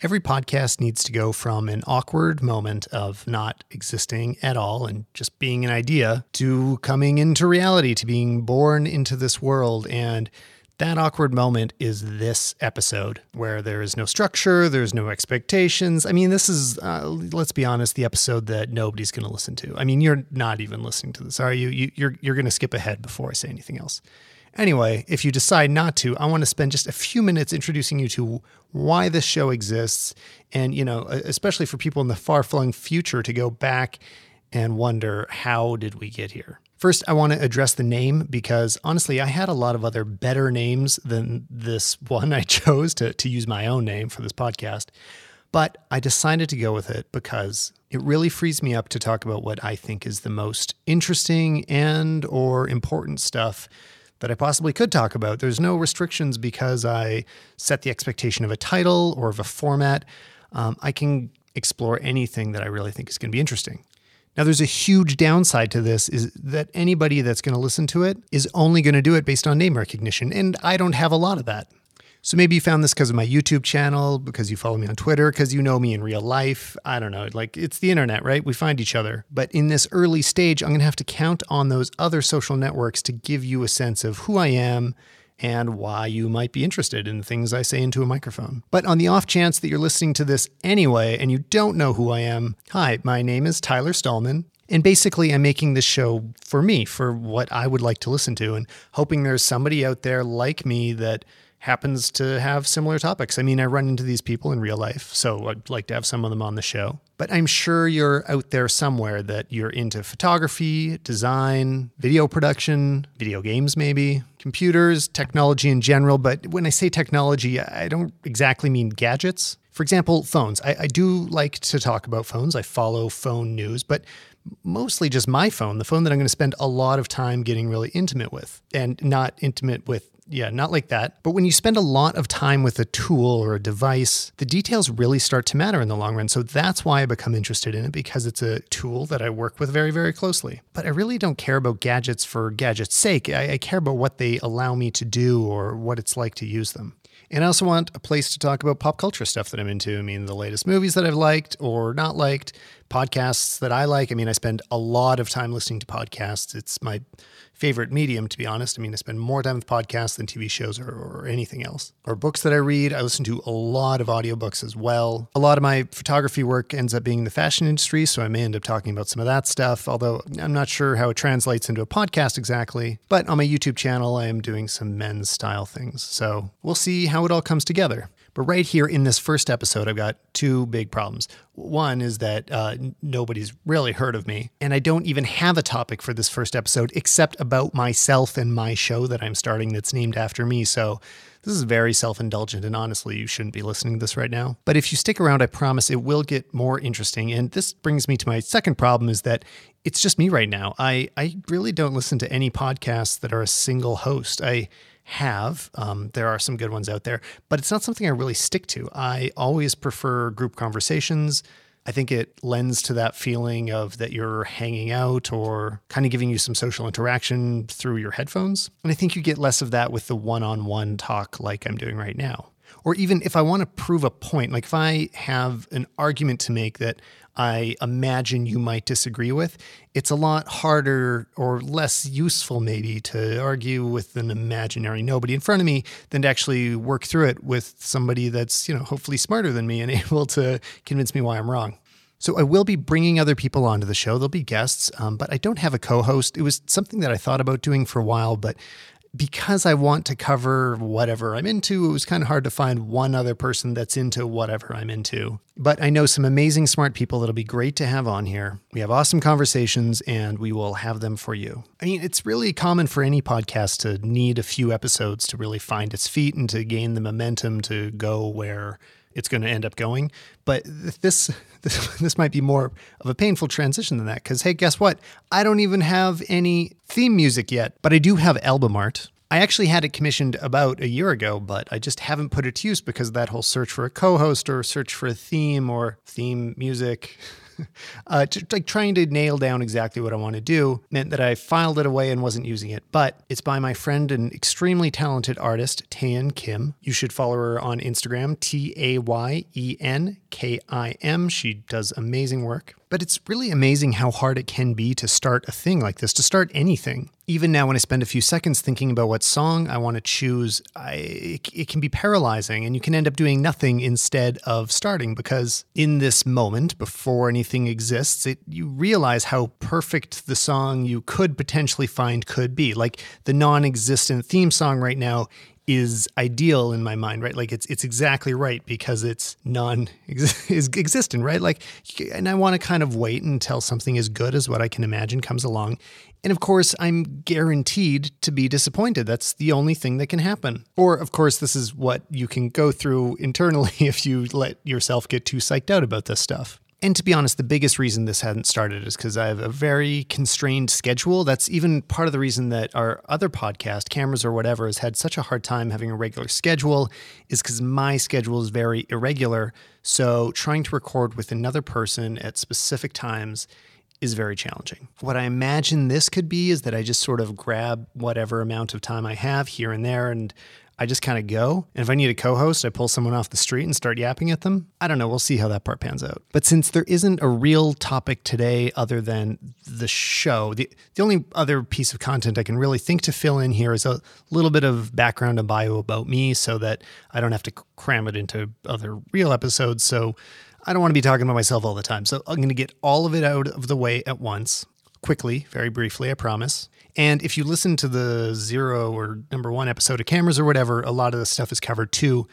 Every podcast needs to go from an awkward moment of not existing at all and just being an idea to coming into reality, to being born into this world. And that awkward moment is this episode where there is no structure, there's no expectations. I mean, this is, uh, let's be honest, the episode that nobody's going to listen to. I mean, you're not even listening to this, are you? you you're you're going to skip ahead before I say anything else. Anyway, if you decide not to, I want to spend just a few minutes introducing you to why this show exists and, you know, especially for people in the far-flung future to go back and wonder how did we get here? First, I want to address the name because honestly, I had a lot of other better names than this one I chose to, to use my own name for this podcast. But I decided to go with it because it really frees me up to talk about what I think is the most interesting and or important stuff that I possibly could talk about. There's no restrictions because I set the expectation of a title or of a format. Um, I can explore anything that I really think is going to be interesting. Now, there's a huge downside to this is that anybody that's going to listen to it is only going to do it based on name recognition, and I don't have a lot of that. So maybe you found this because of my YouTube channel, because you follow me on Twitter, because you know me in real life. I don't know. Like it's the internet, right? We find each other. But in this early stage, I'm going to have to count on those other social networks to give you a sense of who I am and why you might be interested in the things I say into a microphone. But on the off chance that you're listening to this anyway and you don't know who I am, hi, my name is Tyler Stalman. And basically, I'm making this show for me, for what I would like to listen to, and hoping there's somebody out there like me that happens to have similar topics. I mean, I run into these people in real life, so I'd like to have some of them on the show. But I'm sure you're out there somewhere that you're into photography, design, video production, video games, maybe, computers, technology in general. But when I say technology, I don't exactly mean gadgets. For example, phones. I, I do like to talk about phones. I follow phone news, but mostly just my phone, the phone that I'm going to spend a lot of time getting really intimate with, and not intimate with yeah, not like that. But when you spend a lot of time with a tool or a device, the details really start to matter in the long run. So that's why I become interested in it because it's a tool that I work with very, very closely. But I really don't care about gadgets for gadgets' sake. I, I care about what they allow me to do or what it's like to use them. And I also want a place to talk about pop culture stuff that I'm into. I mean, the latest movies that I've liked or not liked, podcasts that I like. I mean, I spend a lot of time listening to podcasts. It's my favorite medium, to be honest. I mean, I spend more time with podcasts than TV shows or, or, anything else. Or books that I read. I listen to a lot of audiobooks as well. A lot of my photography work ends up being in the fashion industry, so I may end up talking about some of that stuff, although I'm not sure how it translates into a podcast exactly. But on my YouTube channel, I am doing some men's style things. So we'll see how it all comes together. But right here in this first episode, I've got two big problems. One is that uh, nobody's really heard of me, and I don't even have a topic for this first episode except about myself and my show that I'm starting that's named after me. So this is very self indulgent, and honestly, you shouldn't be listening to this right now. But if you stick around, I promise it will get more interesting. And this brings me to my second problem is that it's just me right now. I, I really don't listen to any podcasts that are a single host. I have. Um, there are some good ones out there, but it's not something I really stick to. I always prefer group conversations. I think it lends to that feeling of that you're hanging out or kind of giving you some social interaction through your headphones. And I think you get less of that with the one on one talk like I'm doing right now. Or even if I want to prove a point, like if I have an argument to make that I imagine you might disagree with, it's a lot harder or less useful, maybe, to argue with an imaginary nobody in front of me than to actually work through it with somebody that's, you know, hopefully smarter than me and able to convince me why I'm wrong. So I will be bringing other people onto the show. There'll be guests, um, but I don't have a co-host. It was something that I thought about doing for a while, but because I want to cover whatever I'm into, it was kind of hard to find one other person that's into whatever I'm into. But I know some amazing, smart people that'll be great to have on here. We have awesome conversations and we will have them for you. I mean, it's really common for any podcast to need a few episodes to really find its feet and to gain the momentum to go where it's going to end up going. But this, this might be more of a painful transition than that because hey, guess what? I don't even have any theme music yet, but I do have album art. I actually had it commissioned about a year ago, but I just haven't put it to use because of that whole search for a co-host or search for a theme or theme music. uh, to, like trying to nail down exactly what I want to do meant that I filed it away and wasn't using it. But it's by my friend and extremely talented artist, Tayen Kim. You should follow her on Instagram, T A Y E N K I M. She does amazing work. But it's really amazing how hard it can be to start a thing like this, to start anything. Even now, when I spend a few seconds thinking about what song I want to choose, I, it, it can be paralyzing and you can end up doing nothing instead of starting because in this moment, before anything exists, it, you realize how perfect the song you could potentially find could be. Like the non existent theme song right now is ideal in my mind, right? Like it's it's exactly right because it's non is existent, right? Like, and I want to kind of wait until something as good as what I can imagine comes along, and of course, I'm guaranteed to be disappointed. That's the only thing that can happen. Or, of course, this is what you can go through internally if you let yourself get too psyched out about this stuff. And to be honest, the biggest reason this hadn't started is because I have a very constrained schedule. That's even part of the reason that our other podcast, Cameras or Whatever, has had such a hard time having a regular schedule, is because my schedule is very irregular. So trying to record with another person at specific times is very challenging. What I imagine this could be is that I just sort of grab whatever amount of time I have here and there and I just kind of go. And if I need a co host, I pull someone off the street and start yapping at them. I don't know. We'll see how that part pans out. But since there isn't a real topic today other than the show, the, the only other piece of content I can really think to fill in here is a little bit of background and bio about me so that I don't have to cram it into other real episodes. So I don't want to be talking about myself all the time. So I'm going to get all of it out of the way at once, quickly, very briefly, I promise. And if you listen to the zero or number one episode of Cameras or whatever, a lot of the stuff is covered too.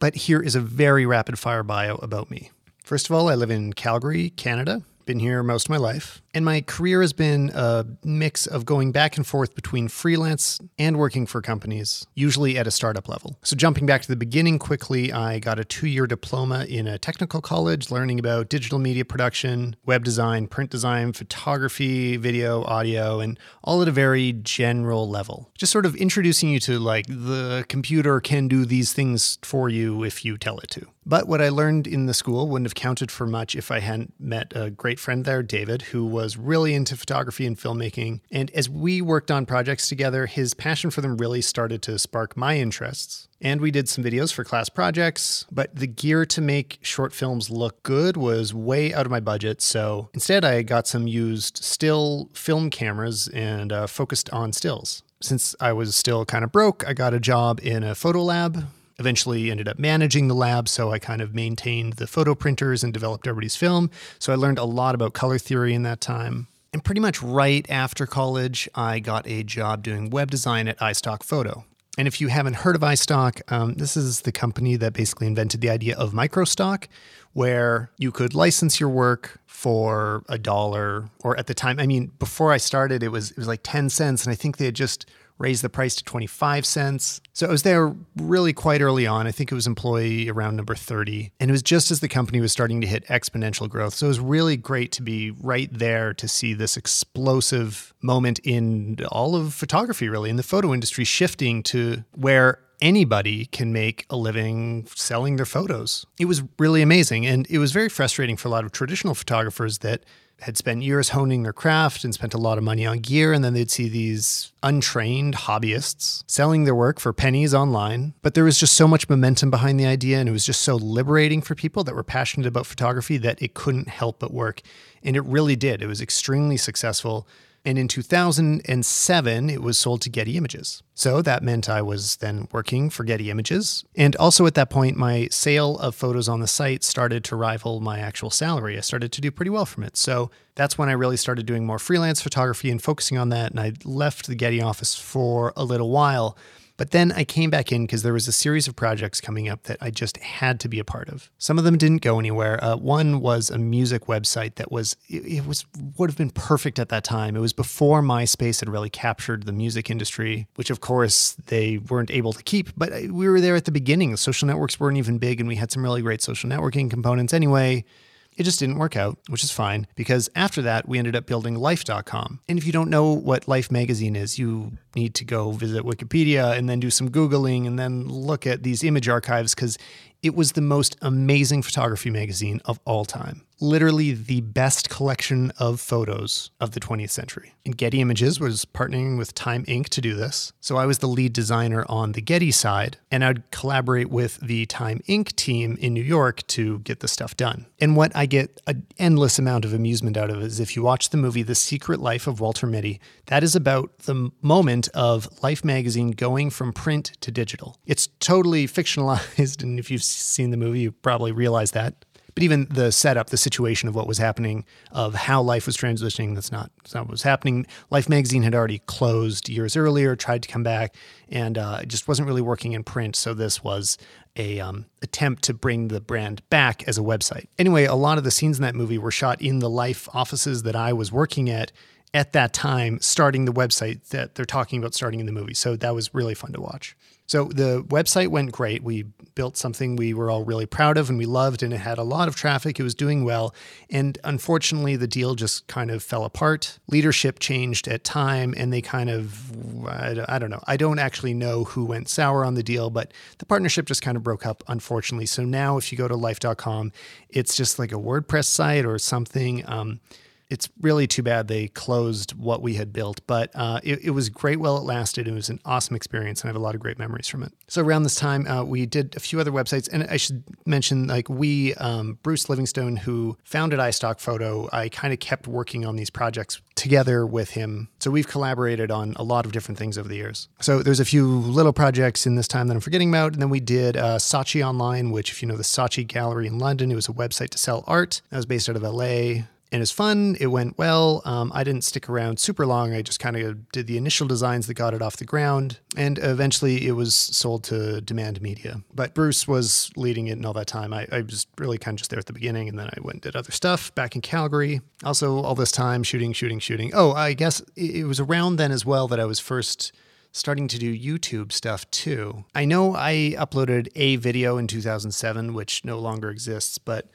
But here is a very rapid fire bio about me. First of all, I live in Calgary, Canada. Been here most of my life. And my career has been a mix of going back and forth between freelance and working for companies, usually at a startup level. So, jumping back to the beginning quickly, I got a two year diploma in a technical college learning about digital media production, web design, print design, photography, video, audio, and all at a very general level. Just sort of introducing you to like the computer can do these things for you if you tell it to. But what I learned in the school wouldn't have counted for much if I hadn't met a great friend there, David, who was really into photography and filmmaking. And as we worked on projects together, his passion for them really started to spark my interests. And we did some videos for class projects, but the gear to make short films look good was way out of my budget. So instead, I got some used still film cameras and uh, focused on stills. Since I was still kind of broke, I got a job in a photo lab eventually ended up managing the lab. So I kind of maintained the photo printers and developed everybody's film. So I learned a lot about color theory in that time. And pretty much right after college, I got a job doing web design at iStock Photo. And if you haven't heard of iStock, um, this is the company that basically invented the idea of microstock, where you could license your work for a dollar, or at the time, I mean, before I started, it was it was like ten cents, and I think they had just raised the price to 25 cents. So I was there really quite early on. I think it was employee around number 30. And it was just as the company was starting to hit exponential growth. So it was really great to be right there to see this explosive moment in all of photography, really, in the photo industry shifting to where anybody can make a living selling their photos. It was really amazing. And it was very frustrating for a lot of traditional photographers that had spent years honing their craft and spent a lot of money on gear, and then they'd see these untrained hobbyists selling their work for pennies online. But there was just so much momentum behind the idea, and it was just so liberating for people that were passionate about photography that it couldn't help but work. And it really did. It was extremely successful. And in 2007, it was sold to Getty Images. So that meant I was then working for Getty Images. And also at that point, my sale of photos on the site started to rival my actual salary. I started to do pretty well from it. So that's when I really started doing more freelance photography and focusing on that. And I left the Getty office for a little while. But then I came back in because there was a series of projects coming up that I just had to be a part of. Some of them didn't go anywhere. Uh, one was a music website that was it, it was would have been perfect at that time. It was before MySpace had really captured the music industry, which of course they weren't able to keep. But uh, we were there at the beginning. Social networks weren't even big, and we had some really great social networking components anyway. It just didn't work out, which is fine because after that, we ended up building life.com. And if you don't know what Life magazine is, you need to go visit Wikipedia and then do some Googling and then look at these image archives because it was the most amazing photography magazine of all time. Literally the best collection of photos of the 20th century. And Getty Images was partnering with Time Inc. to do this. So I was the lead designer on the Getty side, and I'd collaborate with the Time Inc. team in New York to get the stuff done. And what I get an endless amount of amusement out of is if you watch the movie The Secret Life of Walter Mitty, that is about the moment of Life magazine going from print to digital. It's totally fictionalized, and if you've seen the movie, you probably realize that but even the setup, the situation of what was happening, of how life was transitioning, that's not, that's not what was happening. Life magazine had already closed years earlier, tried to come back, and uh, it just wasn't really working in print. So this was a um, attempt to bring the brand back as a website. Anyway, a lot of the scenes in that movie were shot in the Life offices that I was working at at that time, starting the website that they're talking about starting in the movie. So that was really fun to watch. So the website went great. We built something we were all really proud of and we loved, and it had a lot of traffic. It was doing well. And unfortunately, the deal just kind of fell apart. Leadership changed at time, and they kind of, I don't know, I don't actually know who went sour on the deal, but the partnership just kind of broke up, unfortunately. So now if you go to life.com, it's just like a WordPress site or something. Um, it's really too bad they closed what we had built, but uh, it, it, was great while it lasted. It was an awesome experience, and I have a lot of great memories from it. So around this time, uh, we did a few other websites, and I should mention like we, um, Bruce Livingstone, who founded iStock Photo, I kind of kept working on these projects together with him. So we've collaborated on a lot of different things over the years. So there's a few little projects in this time that I'm forgetting about, and then we did uh, Saatchi Online, which if you know the Saatchi Gallery in London, it was a website to sell art. That was based out of LA and it's fun. It went well. Um, I didn't stick around super long. I just kind of did the initial designs that got it off the ground, and eventually it was sold to Demand Media. But Bruce was leading it and all that time. I, I was really kind of just there at the beginning, and then I went and did other stuff back in Calgary. Also, all this time shooting, shooting, shooting. Oh, I guess it was around then as well that I was first starting to do YouTube stuff too. I know I uploaded a video in 2007, which no longer exists, but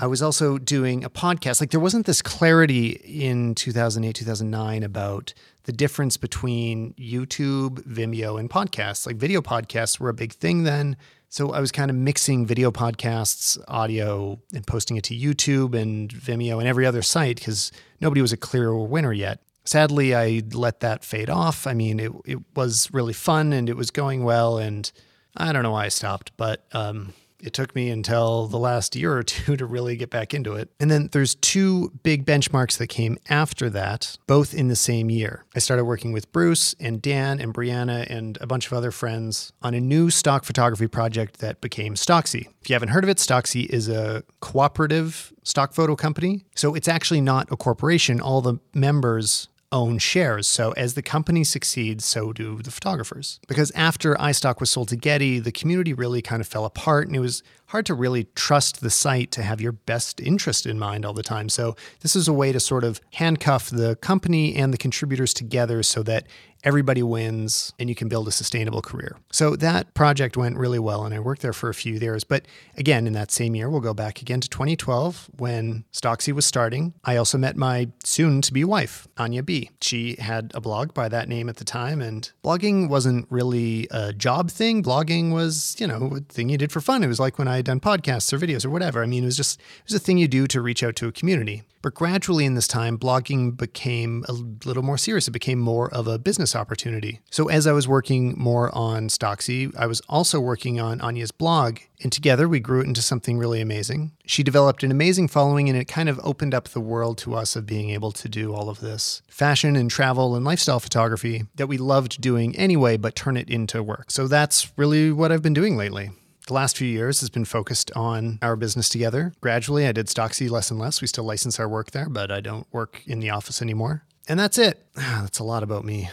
I was also doing a podcast. Like there wasn't this clarity in 2008, 2009 about the difference between YouTube, Vimeo, and podcasts. Like video podcasts were a big thing then. So I was kind of mixing video podcasts, audio, and posting it to YouTube and Vimeo and every other site because nobody was a clear winner yet. Sadly, I let that fade off. I mean, it, it was really fun and it was going well. And I don't know why I stopped, but um, it took me until the last year or two to really get back into it. And then there's two big benchmarks that came after that, both in the same year. I started working with Bruce and Dan and Brianna and a bunch of other friends on a new stock photography project that became Stocksy. If you haven't heard of it, Stocksy is a cooperative stock photo company. So it's actually not a corporation. All the members own shares. So as the company succeeds, so do the photographers. Because after iStock was sold to Getty, the community really kind of fell apart and it was hard to really trust the site to have your best interest in mind all the time. So this is a way to sort of handcuff the company and the contributors together so that everybody wins and you can build a sustainable career. So that project went really well and I worked there for a few years. But again, in that same year, we'll go back again to 2012 when Stocksy was starting. I also met my soon to be wife, Anya B. She had a blog by that name at the time and blogging wasn't really a job thing. Blogging was, you know, a thing you did for fun. It was like when I had done podcasts or videos or whatever. I mean, it was just, it was a thing you do to reach out to a community. But gradually in this time, blogging became a little more serious. It became more of a business opportunity. So as I was working more on Stocksy, I was also working on Anya's blog. And together we grew it into something really amazing. She developed an amazing following and it kind of opened up the world to us of being able to do all of this fashion and travel and lifestyle photography that we loved doing anyway, but turn it into work. So that's really what I've been doing lately. The last few years has been focused on our business together. Gradually, I did Stocksy less and less. We still license our work there, but I don't work in the office anymore. And that's it. That's a lot about me.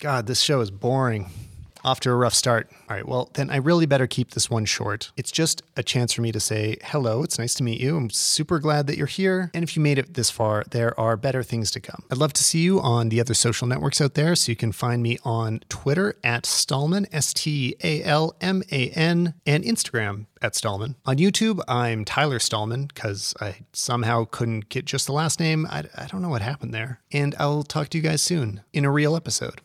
God, this show is boring off to a rough start. All right, well, then I really better keep this one short. It's just a chance for me to say hello. It's nice to meet you. I'm super glad that you're here. And if you made it this far, there are better things to come. I'd love to see you on the other social networks out there. So you can find me on Twitter at Stalman, S T A L M A N, and Instagram at Stalman. On YouTube, I'm Tyler Stalman because I somehow couldn't get just the last name. I, I don't know what happened there. And I'll talk to you guys soon in a real episode.